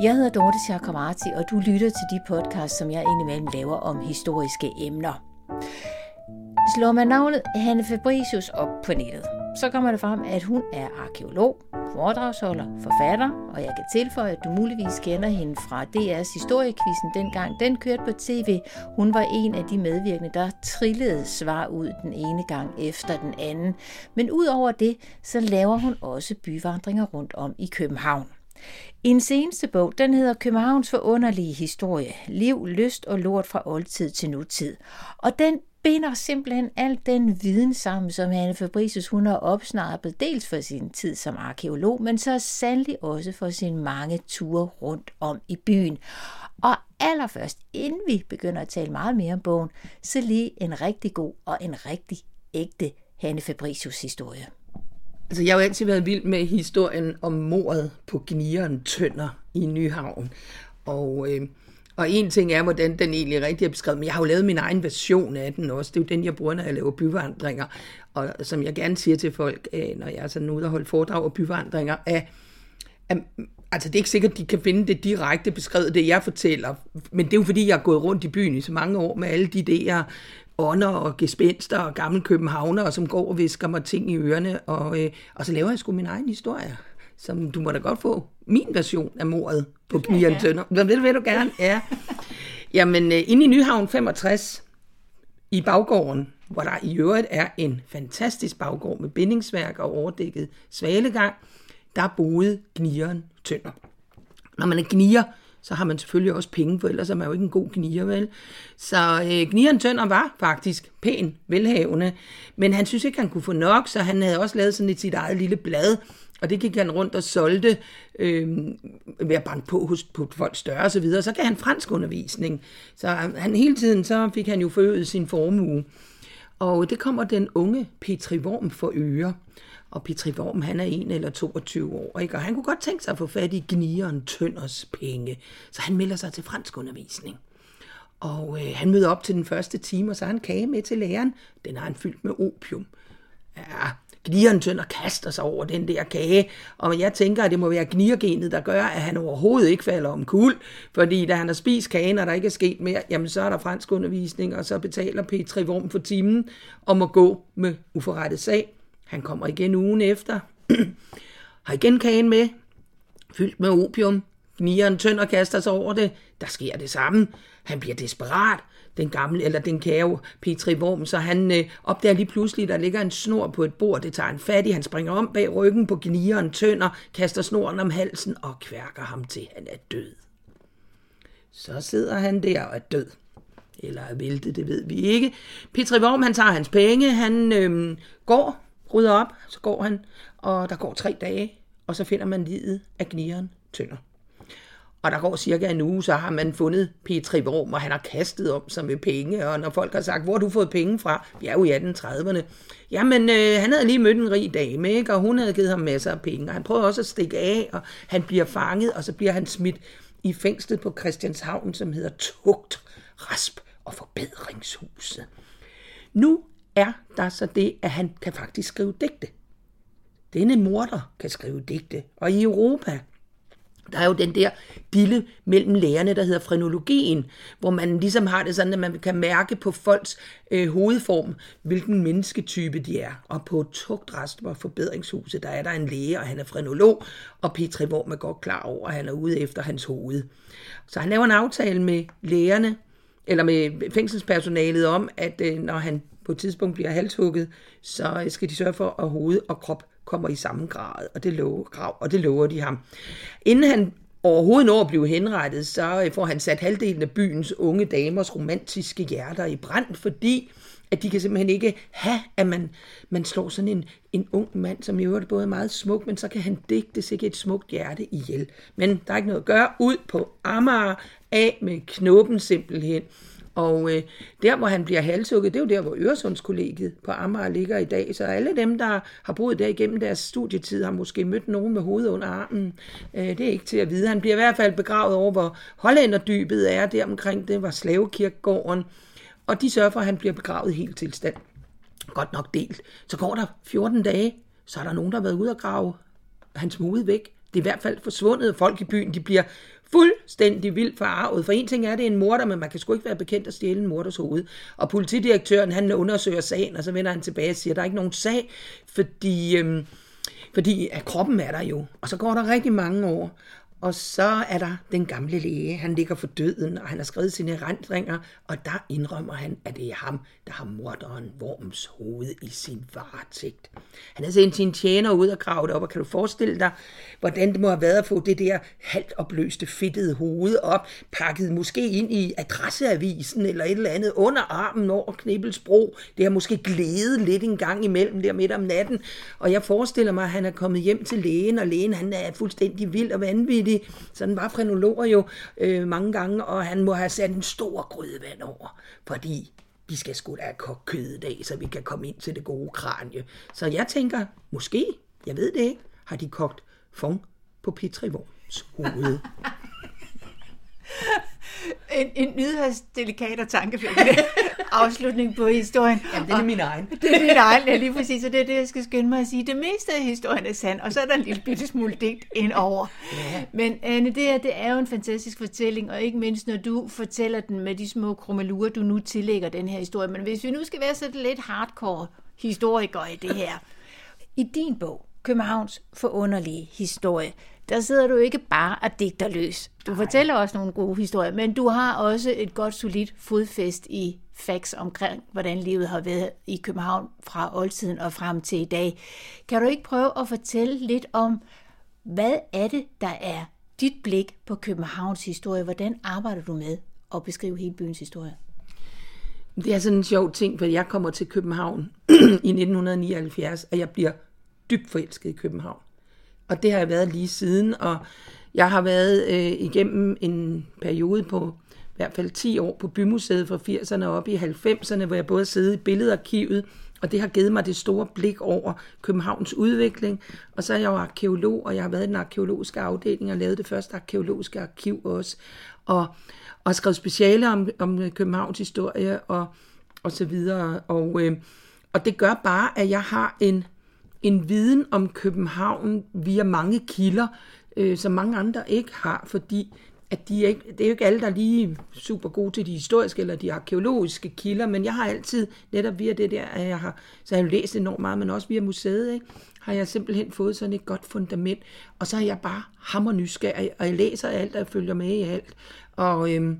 Jeg hedder Dorte Chakravarti, og du lytter til de podcasts, som jeg indimellem laver om historiske emner. Slår man navnet Hanne Fabricius op på nettet, så kommer det frem, at hun er arkeolog, foredragsholder, forfatter, og jeg kan tilføje, at du muligvis kender hende fra DR's historiekvisten dengang den kørte på tv. Hun var en af de medvirkende, der trillede svar ud den ene gang efter den anden. Men udover det, så laver hun også byvandringer rundt om i København. En seneste bog, den hedder Københavns forunderlige historie. Liv, lyst og lort fra oldtid til nutid. Og den binder simpelthen al den viden sammen, som Hanne Fabricius hun har opsnappet, dels for sin tid som arkeolog, men så sandelig også for sine mange ture rundt om i byen. Og allerførst, inden vi begynder at tale meget mere om bogen, så lige en rigtig god og en rigtig ægte Hanne Fabricius historie. Altså, jeg har jo altid været vild med historien om mordet på Gnieren Tønder i Nyhavn. Og, øh, og en ting er, hvordan den egentlig rigtig er beskrevet, men jeg har jo lavet min egen version af den også. Det er jo den, jeg bruger, når jeg laver byvandringer. Og som jeg gerne siger til folk, øh, når jeg er sådan ude og holde foredrag og byvandringer, at, at altså det er ikke sikkert, at de kan finde det direkte beskrevet, det jeg fortæller, men det er jo fordi, jeg har gået rundt i byen i så mange år med alle de idéer, ånder og gespenster og gamle københavner, som går og visker mig ting i ørerne, og, øh, og så laver jeg sgu min egen historie, som du må da godt få. Min version af mordet på Knieren Tønder. Det vil du gerne, ja. Jamen, øh, inde i Nyhavn 65, i baggården, hvor der i øvrigt er en fantastisk baggård med bindingsværk og overdækket svalegang, der boede Gnieren Tønder. Når man er gnier, så har man selvfølgelig også penge, for ellers er man jo ikke en god gnier, vel? Så øh, gnieren Tønder var faktisk pæn, velhavende, men han synes ikke, han kunne få nok, så han havde også lavet sådan et sit eget lille blad, og det gik han rundt og solgte øh, ved at banke på hos på folk større og så videre. Så gav han fransk undervisning. Så øh, han hele tiden så fik han jo forøget sin formue. Og det kommer den unge Petri Worm for øre. Og Petri Worm, han er en eller 22 år, ikke? og han kunne godt tænke sig at få fat i gnieren Tønders penge. Så han melder sig til fransk undervisning. Og øh, han møder op til den første time, og så har han kage med til læreren. Den har han fyldt med opium. Ja, Gnieren og kaster sig over den der kage, og jeg tænker, at det må være gniergenet, der gør, at han overhovedet ikke falder om kul, fordi da han har spist kagen, og der ikke er sket mere, jamen så er der fransk undervisning, og så betaler Petri Vorm for timen, og må gå med uforrettet sag. Han kommer igen ugen efter, har igen kagen med, fyldt med opium. Gnieren og kaster sig over det. Der sker det samme. Han bliver desperat den gamle, eller den kære Petri Worm, så han øh, opdager lige pludselig, der ligger en snor på et bord, det tager han fat i, han springer om bag ryggen på gnieren, tønder, kaster snoren om halsen og kværker ham til, han er død. Så sidder han der og er død. Eller er væltet, det ved vi ikke. Petri Worm, han tager hans penge, han øh, går, rydder op, så går han, og der går tre dage, og så finder man livet af gnieren tønder. Og der går cirka en uge, så har man fundet Petri Worm, og han har kastet om sig med penge. Og når folk har sagt, hvor har du fået penge fra? Vi er jo i 1830'erne. Jamen, øh, han havde lige mødt en rig dame, ikke? og hun havde givet ham masser af penge. Og han prøver også at stikke af, og han bliver fanget, og så bliver han smidt i fængslet på Christianshavn, som hedder Tugt, Rasp og Forbedringshuset. Nu er der så det, at han kan faktisk skrive digte. Denne morder kan skrive digte, og i Europa, der er jo den der dille mellem lærerne, der hedder frenologien, hvor man ligesom har det sådan, at man kan mærke på folks øh, hovedform, hvilken mennesketype de er. Og på Tugtrest og Forbedringshuset, der er der en læge, og han er frenolog, og Petri Worm er godt klar over, at han er ude efter hans hoved. Så han laver en aftale med lægerne, eller med fængselspersonalet om, at øh, når han på et tidspunkt bliver halshugget, så øh, skal de sørge for, at hoved og krop kommer i samme grad, og det lover, grav, og det lover de ham. Inden han overhovedet når at blive henrettet, så øh, får han sat halvdelen af byens unge damers romantiske hjerter i brand, fordi at de kan simpelthen ikke have, at man, man slår sådan en, en ung mand, som i øvrigt både er meget smuk, men så kan han digte sikkert et smukt hjerte ihjel. Men der er ikke noget at gøre. Ud på Amager, af med knoppen simpelthen. Og øh, der, hvor han bliver halshugget, det er jo der, hvor Øresundskollegiet på Amager ligger i dag. Så alle dem, der har boet der igennem deres studietid, har måske mødt nogen med hovedet under armen. Øh, det er ikke til at vide. Han bliver i hvert fald begravet over, hvor Hollanderdybet er der omkring. Det var slavekirkegården. Og de sørger for, at han bliver begravet helt tilstand. Godt nok delt. Så går der 14 dage, så er der nogen, der har været ude og grave hans hoved væk. Det er i hvert fald forsvundet. Folk i byen de bliver fuldstændig vildt forarvet. For en ting er, at det er en morder, men man kan sgu ikke være bekendt at stjæle en morders hoved. Og politidirektøren, han undersøger sagen, og så vender han tilbage og siger, at der er ikke nogen sag, fordi, øhm, fordi at kroppen er der jo. Og så går der rigtig mange år, og så er der den gamle læge, han ligger for døden, og han har skrevet sine rendringer, og der indrømmer han, at det er ham, der har morderen Worms hoved i sin varetægt. Han har sendt sin tjener ud og gravet op, og kan du forestille dig, hvordan det må have været at få det der halvt opløste fedtede hoved op, pakket måske ind i adresseavisen eller et eller andet under armen over Knibbelsbro. Det har måske glædet lidt en gang imellem der midt om natten, og jeg forestiller mig, at han er kommet hjem til lægen, og lægen han er fuldstændig vild og vanvittig, sådan var frenologer jo øh, mange gange, og han må have sat en stor grydevand over, fordi vi skal sgu da have kød i dag, så vi kan komme ind til det gode kranje. Så jeg tænker, måske, jeg ved det ikke, har de kogt fong på Petrivorns hoved. en, en nyhedsdelikat og tankefældende afslutning på historien. Jamen, det er min egen. Det er min egen, ja, lige præcis, og det er det, jeg skal skynde mig at sige. Det meste af historien er sand, og så er der en lille bitte smule digt indover. Ja. Men Anne, det, her, det er jo en fantastisk fortælling, og ikke mindst, når du fortæller den med de små krummelurer, du nu tillægger den her historie. Men hvis vi nu skal være sådan lidt hardcore historikere i det her. I din bog, Københavns forunderlige historie, der sidder du ikke bare og digter løs. Du Ej. fortæller også nogle gode historier, men du har også et godt, solidt fodfæst i facts omkring, hvordan livet har været i København fra oldtiden og frem til i dag. Kan du ikke prøve at fortælle lidt om, hvad er det, der er dit blik på Københavns historie? Hvordan arbejder du med at beskrive hele byens historie? Det er sådan en sjov ting, for jeg kommer til København i 1979, og jeg bliver dybt forelsket i København. Og det har jeg været lige siden, og jeg har været øh, igennem en periode på i hvert fald 10 år på Bymuseet fra 80'erne op i 90'erne, hvor jeg både sidder i billedarkivet, og det har givet mig det store blik over Københavns udvikling. Og så er jeg jo arkeolog, og jeg har været i den arkeologiske afdeling og lavet det første arkeologiske arkiv også. Og, og skrevet speciale om, om Københavns historie og, og så videre. Og, øh, og det gør bare, at jeg har en en viden om København via mange kilder, øh, som mange andre ikke har, fordi at de er ikke, det er jo ikke alle, der er lige super gode til de historiske eller de arkeologiske kilder, men jeg har altid, netop via det der, at jeg har, så jeg har læst enormt meget, men også via museet, ikke, har jeg simpelthen fået sådan et godt fundament, og så er jeg bare hammer nysgerrig, og jeg læser alt, og jeg følger med i alt, og øhm,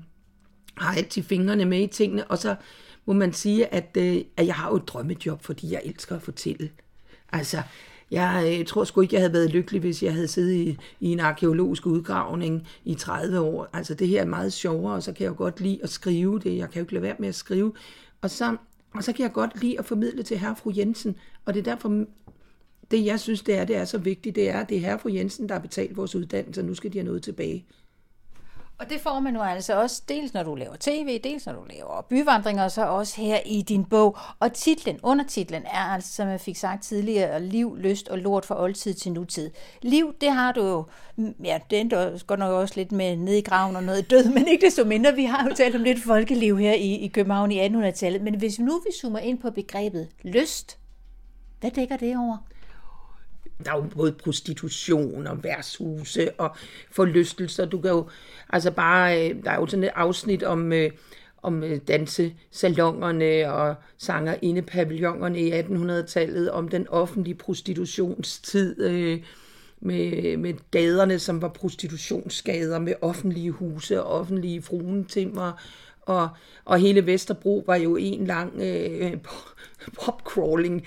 har altid fingrene med i tingene, og så må man sige, at, øh, at jeg har jo et drømmejob, fordi jeg elsker at fortælle. Altså, jeg øh, tror sgu ikke, jeg havde været lykkelig, hvis jeg havde siddet i, i en arkeologisk udgravning i 30 år. Altså, det her er meget sjovere, og så kan jeg jo godt lide at skrive det. Jeg kan jo ikke lade være med at skrive. Og så, og så kan jeg godt lide at formidle til herre fru Jensen. Og det er derfor, det jeg synes, det er, det er så vigtigt, det er, at det er herre fru Jensen, der har betalt vores uddannelse, og nu skal de have noget tilbage. Og det får man nu altså også, dels når du laver tv, dels når du laver byvandringer, og så også her i din bog. Og titlen, undertitlen er altså, som jeg fik sagt tidligere, Liv, Lyst og Lort fra oldtid til nutid. Liv, det har du jo, mm, ja, det er godt nok også lidt med ned i graven og noget død, men ikke desto mindre. Vi har jo talt om lidt folkeliv her i, i København i 1800-tallet. Men hvis nu vi zoomer ind på begrebet lyst, hvad dækker det over? Der er jo både prostitution og værtshuse og forlystelser. Du kan jo, altså bare, øh, der er jo sådan et afsnit om, øh, om øh, dansesalongerne og sanger inde pavillonerne i 1800-tallet, om den offentlige prostitutionstid, øh, med, med gaderne, som var prostitutionsgader, med offentlige huse og offentlige fruentimmer, og, og hele Vesterbro var jo en lang øh, popcrawling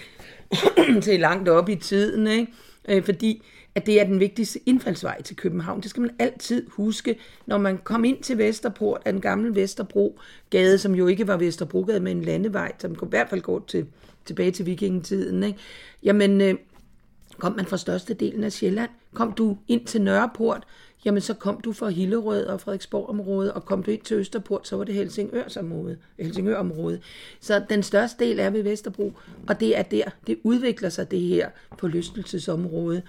til langt op i tiden, ikke? Øh, fordi at det er den vigtigste indfaldsvej til København. Det skal man altid huske, når man kom ind til Vesterport, af den gamle Vesterbro gade, som jo ikke var Vesterbrogade, men en landevej, som i hvert fald går til, tilbage til vikingetiden. Ikke? Jamen, øh, kom man fra største delen af Sjælland, kom du ind til Nørreport, jamen så kom du fra Hillerød og Frederiksborg-området, og kom du ind til Østerport, så var det Helsingørsområde, Helsingør-område. Så den største del er ved Vesterbro, og det er der, det udvikler sig det her på lystelsesområdet,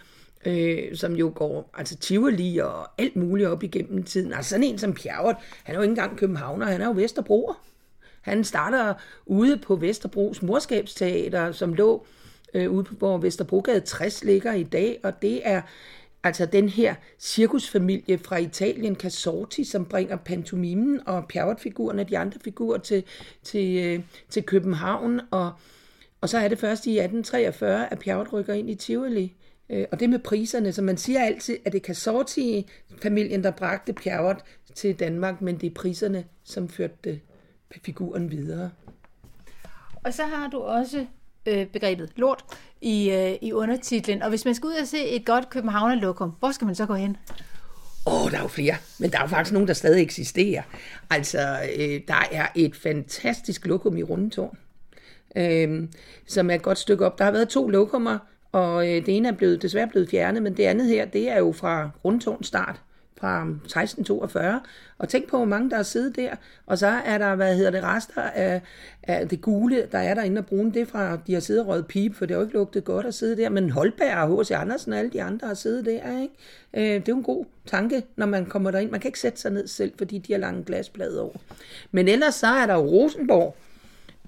øh, som jo går, altså Tivoli og alt muligt op igennem tiden. Altså sådan en som Pjerrot, han er jo ikke engang københavner, han er jo Vesterbroer. Han starter ude på Vesterbros morskabsteater, som lå øh, ude på, hvor Vesterbrogade 60 ligger i dag, og det er Altså den her cirkusfamilie fra Italien, Casorti, som bringer pantomimen og Pjerrot-figurerne, de andre figurer til, til, øh, til København. Og, og så er det først i 1843, at pjerret rykker ind i Tivoli. Øh, og det med priserne, så man siger altid, at det er Casorti-familien, der bragte pjerret til Danmark, men det er priserne, som førte figuren videre. Og så har du også øh, begrebet lort i, øh, i undertitlen. Og hvis man skal ud og se et godt københavnerlokum, hvor skal man så gå hen? Åh, oh, der er jo flere, men der er jo faktisk nogen, der stadig eksisterer. Altså, øh, der er et fantastisk lokum i Rundetårn, øh, som er et godt stykke op. Der har været to lokummer, og øh, det ene er blevet, desværre blevet fjernet, men det andet her, det er jo fra Rundetårns start fra 1642, og tænk på, hvor mange der har siddet der, og så er der, hvad hedder det, rester af, af det gule, der er derinde og brune, det er fra, de har siddet og røget pipe, for det har jo ikke lugtet godt at sidde der, men Holberg og H.C. Andersen og alle de andre har siddet der, ikke? Øh, det er jo en god tanke, når man kommer derind. Man kan ikke sætte sig ned selv, fordi de har lange glasplader over. Men ellers så er der jo Rosenborg,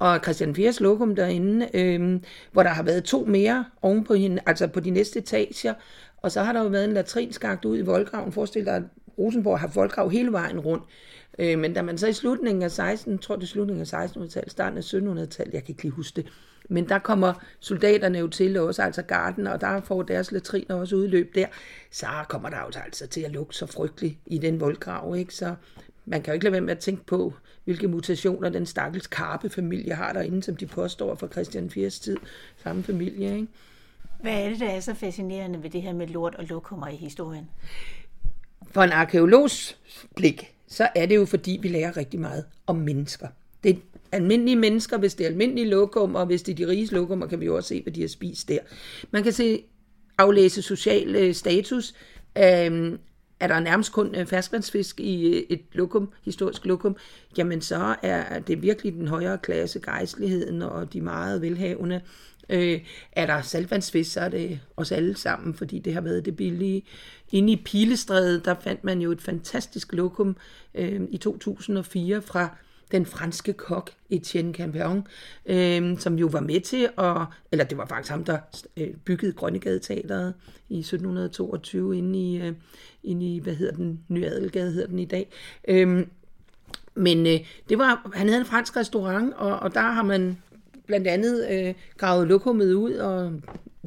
og Christian Fiers lokum derinde, øh, hvor der har været to mere oven på hende, altså på de næste etager, og så har der jo været en latrinskagt ud i voldgraven. Forestil dig, at Rosenborg har voldgrav hele vejen rundt. Øh, men da man så i slutningen af 16, tror det er slutningen af 1600-tallet, starten af 1700-tallet, jeg kan ikke lige huske det, men der kommer soldaterne jo til også, altså garden, og der får deres latriner også udløb der, så kommer der jo altså til at lugte så frygteligt i den voldgrav, ikke? Så man kan jo ikke lade være med at tænke på, hvilke mutationer den stakkels Karpe-familie har derinde, som de påstår fra Christian 4. tid, samme familie, ikke? Hvad er det, der er så fascinerende ved det her med lort og lokummer i historien? For en arkeologs blik, så er det jo fordi, vi lærer rigtig meget om mennesker. Det er almindelige mennesker, hvis det er almindelige lokum, og hvis det er de rige lokummer, kan vi jo også se, hvad de har spist der. Man kan se aflæse social øh, status. Øhm, er der nærmest kun øh, ferskvandsfisk i øh, et lokum, historisk lokum, jamen så er det virkelig den højere klasse, gejstligheden og de meget velhavende. Øh, er der saltvandsfisk, så er det os alle sammen, fordi det har været det billige. Inde i Pilestrædet, der fandt man jo et fantastisk lokum øh, i 2004 fra den franske kok Etienne Campion, øh, som jo var med til at, eller det var faktisk ham, der øh, byggede Grønnegade Teateret i 1722 inde i, øh, inde i hvad hedder den, Nyadelgade hedder den i dag. Øh, men øh, det var, han havde en fransk restaurant, og, og der har man blandt andet øh, gravet lokummet ud, og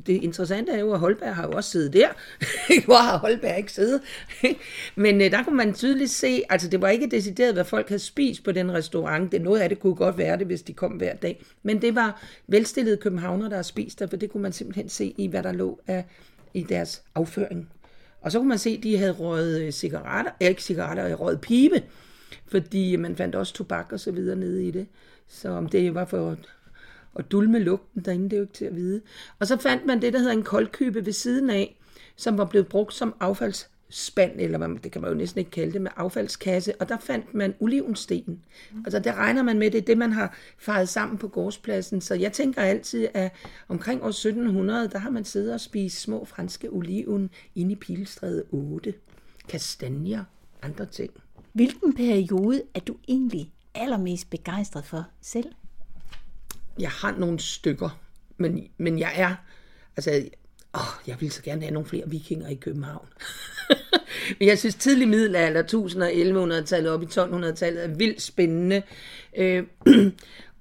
det interessante er jo, at Holberg har jo også siddet der. Hvor har Holberg ikke siddet? Men øh, der kunne man tydeligt se, altså det var ikke decideret, hvad folk havde spist på den restaurant. Det noget af det kunne godt være det, hvis de kom hver dag. Men det var velstillede københavner, der har spist der, for det kunne man simpelthen se i, hvad der lå af, i deres afføring. Og så kunne man se, at de havde røget øh, cigaretter, ikke cigaretter, øh, røget pibe, fordi man fandt også tobak og så videre nede i det. Så om det var for og dulme lugten derinde, det er jo ikke til at vide. Og så fandt man det, der hedder en koldkøbe ved siden af, som var blevet brugt som affaldsspand, eller hvad, det kan man jo næsten ikke kalde det, med affaldskasse, og der fandt man olivensten. Mm. Altså det regner man med, det er det, man har faret sammen på gårdspladsen. Så jeg tænker altid, at omkring år 1700, der har man siddet og spist små franske oliven inde i Pilestræde 8. Kastanjer, andre ting. Hvilken periode er du egentlig allermest begejstret for selv? Jeg har nogle stykker, men, men jeg er, altså, åh, jeg vil så gerne have nogle flere vikinger i København. men jeg synes, tidlig middelalder, 1000- og 1100-tallet op i 1200-tallet er vildt spændende. Øh,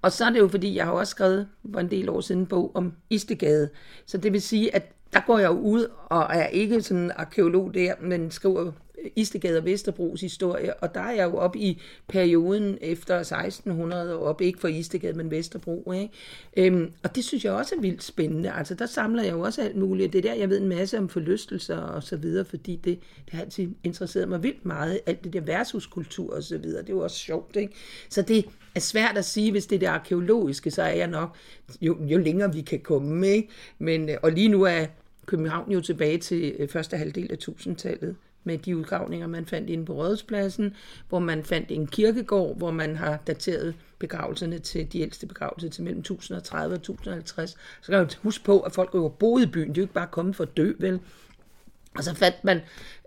og så er det jo, fordi jeg har også skrevet for en del år siden en bog om Istegade. Så det vil sige, at der går jeg jo ud og er ikke sådan en arkeolog der, men skriver Istegade og Vesterbros historie, og der er jeg jo op i perioden efter 1600 og op, ikke for Istegade, men Vesterbro. Ikke? Øhm, og det synes jeg også er vildt spændende. Altså der samler jeg jo også alt muligt. Det er der, jeg ved en masse om forlystelser og så videre, fordi det, det har altid interesseret mig vildt meget. Alt det der versuskultur og så videre, det er jo også sjovt. Ikke? Så det er svært at sige, hvis det er det arkeologiske, så er jeg nok, jo, jo længere vi kan komme. Ikke? Men, øh, og lige nu er København jo tilbage til øh, første halvdel af 1000-tallet med de udgravninger, man fandt inde på Rådhuspladsen, hvor man fandt en kirkegård, hvor man har dateret begravelserne til de ældste begravelser til mellem 1030 og 1050. Så kan man huske på, at folk jo boet i byen, de er jo ikke bare kommet for at dø, vel? Og så fandt man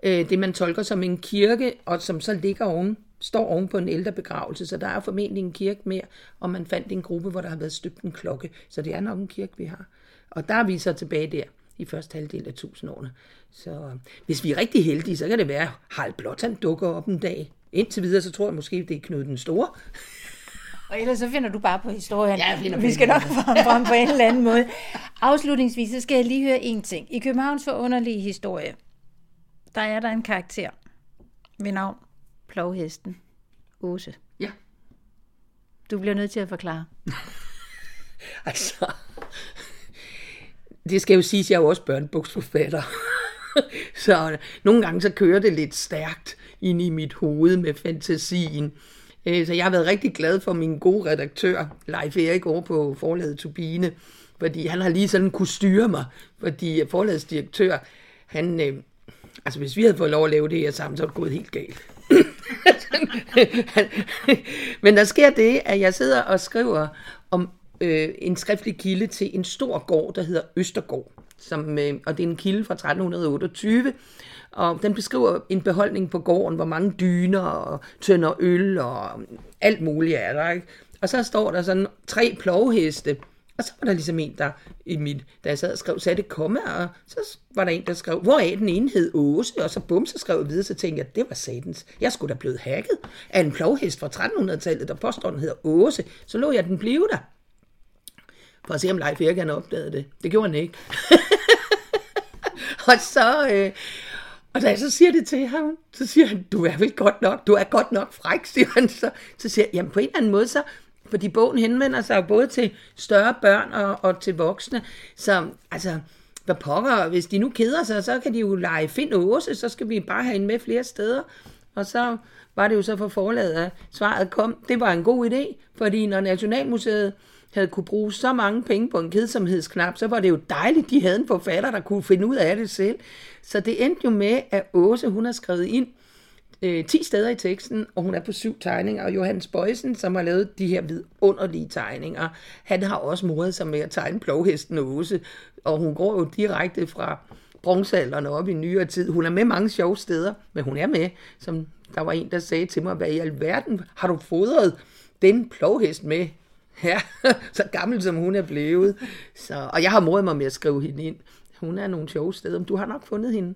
øh, det, man tolker som en kirke, og som så ligger oven, står oven på en ældre begravelse, så der er formentlig en kirke mere, og man fandt en gruppe, hvor der har været støbt en klokke, så det er nok en kirke, vi har. Og der er vi så tilbage der i første halvdel af tusindårene. Så hvis vi er rigtig heldige, så kan det være, at Harald Blåtand dukker op en dag. Indtil videre, så tror jeg måske, det er Knud den Store. Og ellers så finder du bare på historien. Ja, jeg Vi skal nok få ham frem på en eller anden måde. Afslutningsvis, så skal jeg lige høre en ting. I Københavns forunderlige historie, der er der en karakter ved navn Plovhesten Åse. Ja. Du bliver nødt til at forklare. Altså, det skal jo siges, at jeg er jo også børnebogsforfatter. så nogle gange så kører det lidt stærkt ind i mit hoved med fantasien. Øh, så jeg har været rigtig glad for min gode redaktør, Leif Erik, over på forlaget Turbine, fordi han har lige sådan kunne styre mig, fordi forlagets direktør, han, øh, altså hvis vi havde fået lov at lave det her sammen, så var det gået helt galt. Men der sker det, at jeg sidder og skriver om øh, en skriftlig kilde til en stor gård, der hedder Østergård. Som, øh, og det er en kilde fra 1328. Og den beskriver en beholdning på gården, hvor mange dyner og tønder øl og alt muligt er der. Ikke? Og så står der sådan tre plovheste, og så var der ligesom en, der i mit, da jeg sad og skrev, satte det komma, og så var der en, der skrev, hvor er den ene hed Åse, og så bum, så skrev jeg videre, så tænkte jeg, det var satans. Jeg skulle da blevet hacket af en plovhest fra 1300-tallet, der påstår, den hedder Åse. Så lå jeg den blive der. For at se, om Leif Erik han opdagede det. Det gjorde han ikke. og så, øh, og da jeg så siger det til ham, så siger han, du er vel godt nok, du er godt nok fræk, siger han så. Så siger jeg, jamen på en eller anden måde, så, fordi bogen henvender sig jo både til større børn og, og til voksne, så altså, hvad pokker, hvis de nu keder sig, så kan de jo lege Find Åse, så skal vi bare have en med flere steder. Og så var det jo så for forladet, at svaret kom, det var en god idé, fordi når Nationalmuseet havde kunne bruge så mange penge på en kedsomhedsknap, så var det jo dejligt, de havde en forfatter, der kunne finde ud af det selv. Så det endte jo med, at Åse, hun har skrevet ind øh, 10 steder i teksten, og hun er på syv tegninger, og Johannes Bøjsen, som har lavet de her vidunderlige tegninger, han har også modet sig med at tegne plovhesten Åse, og hun går jo direkte fra bronzealderen op i nyere tid. Hun er med mange sjove steder, men hun er med, som der var en, der sagde til mig, hvad i alverden har du fodret den plovhest med? Ja, så gammel som hun er blevet. Så, og jeg har modet mig med at skrive hende ind. Hun er nogle sjove steder, men du har nok fundet hende.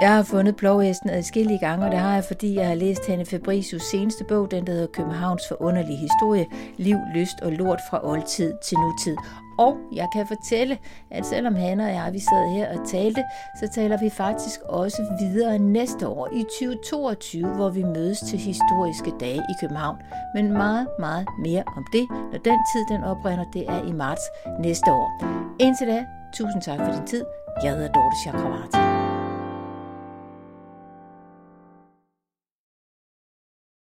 Jeg har fundet plovhesten adskillige gange, og det har jeg, fordi jeg har læst Hanne Fabricius seneste bog, den der hedder Københavns forunderlige historie, liv, lyst og lort fra oldtid til nutid. Og jeg kan fortælle, at selvom Hanne og jeg vi sad her og talte, så taler vi faktisk også videre næste år i 2022, hvor vi mødes til historiske dage i København. Men meget, meget mere om det, når den tid den oprinder, det er i marts næste år. Indtil da, tusind tak for din tid. Jeg hedder Dorte Chakravarti.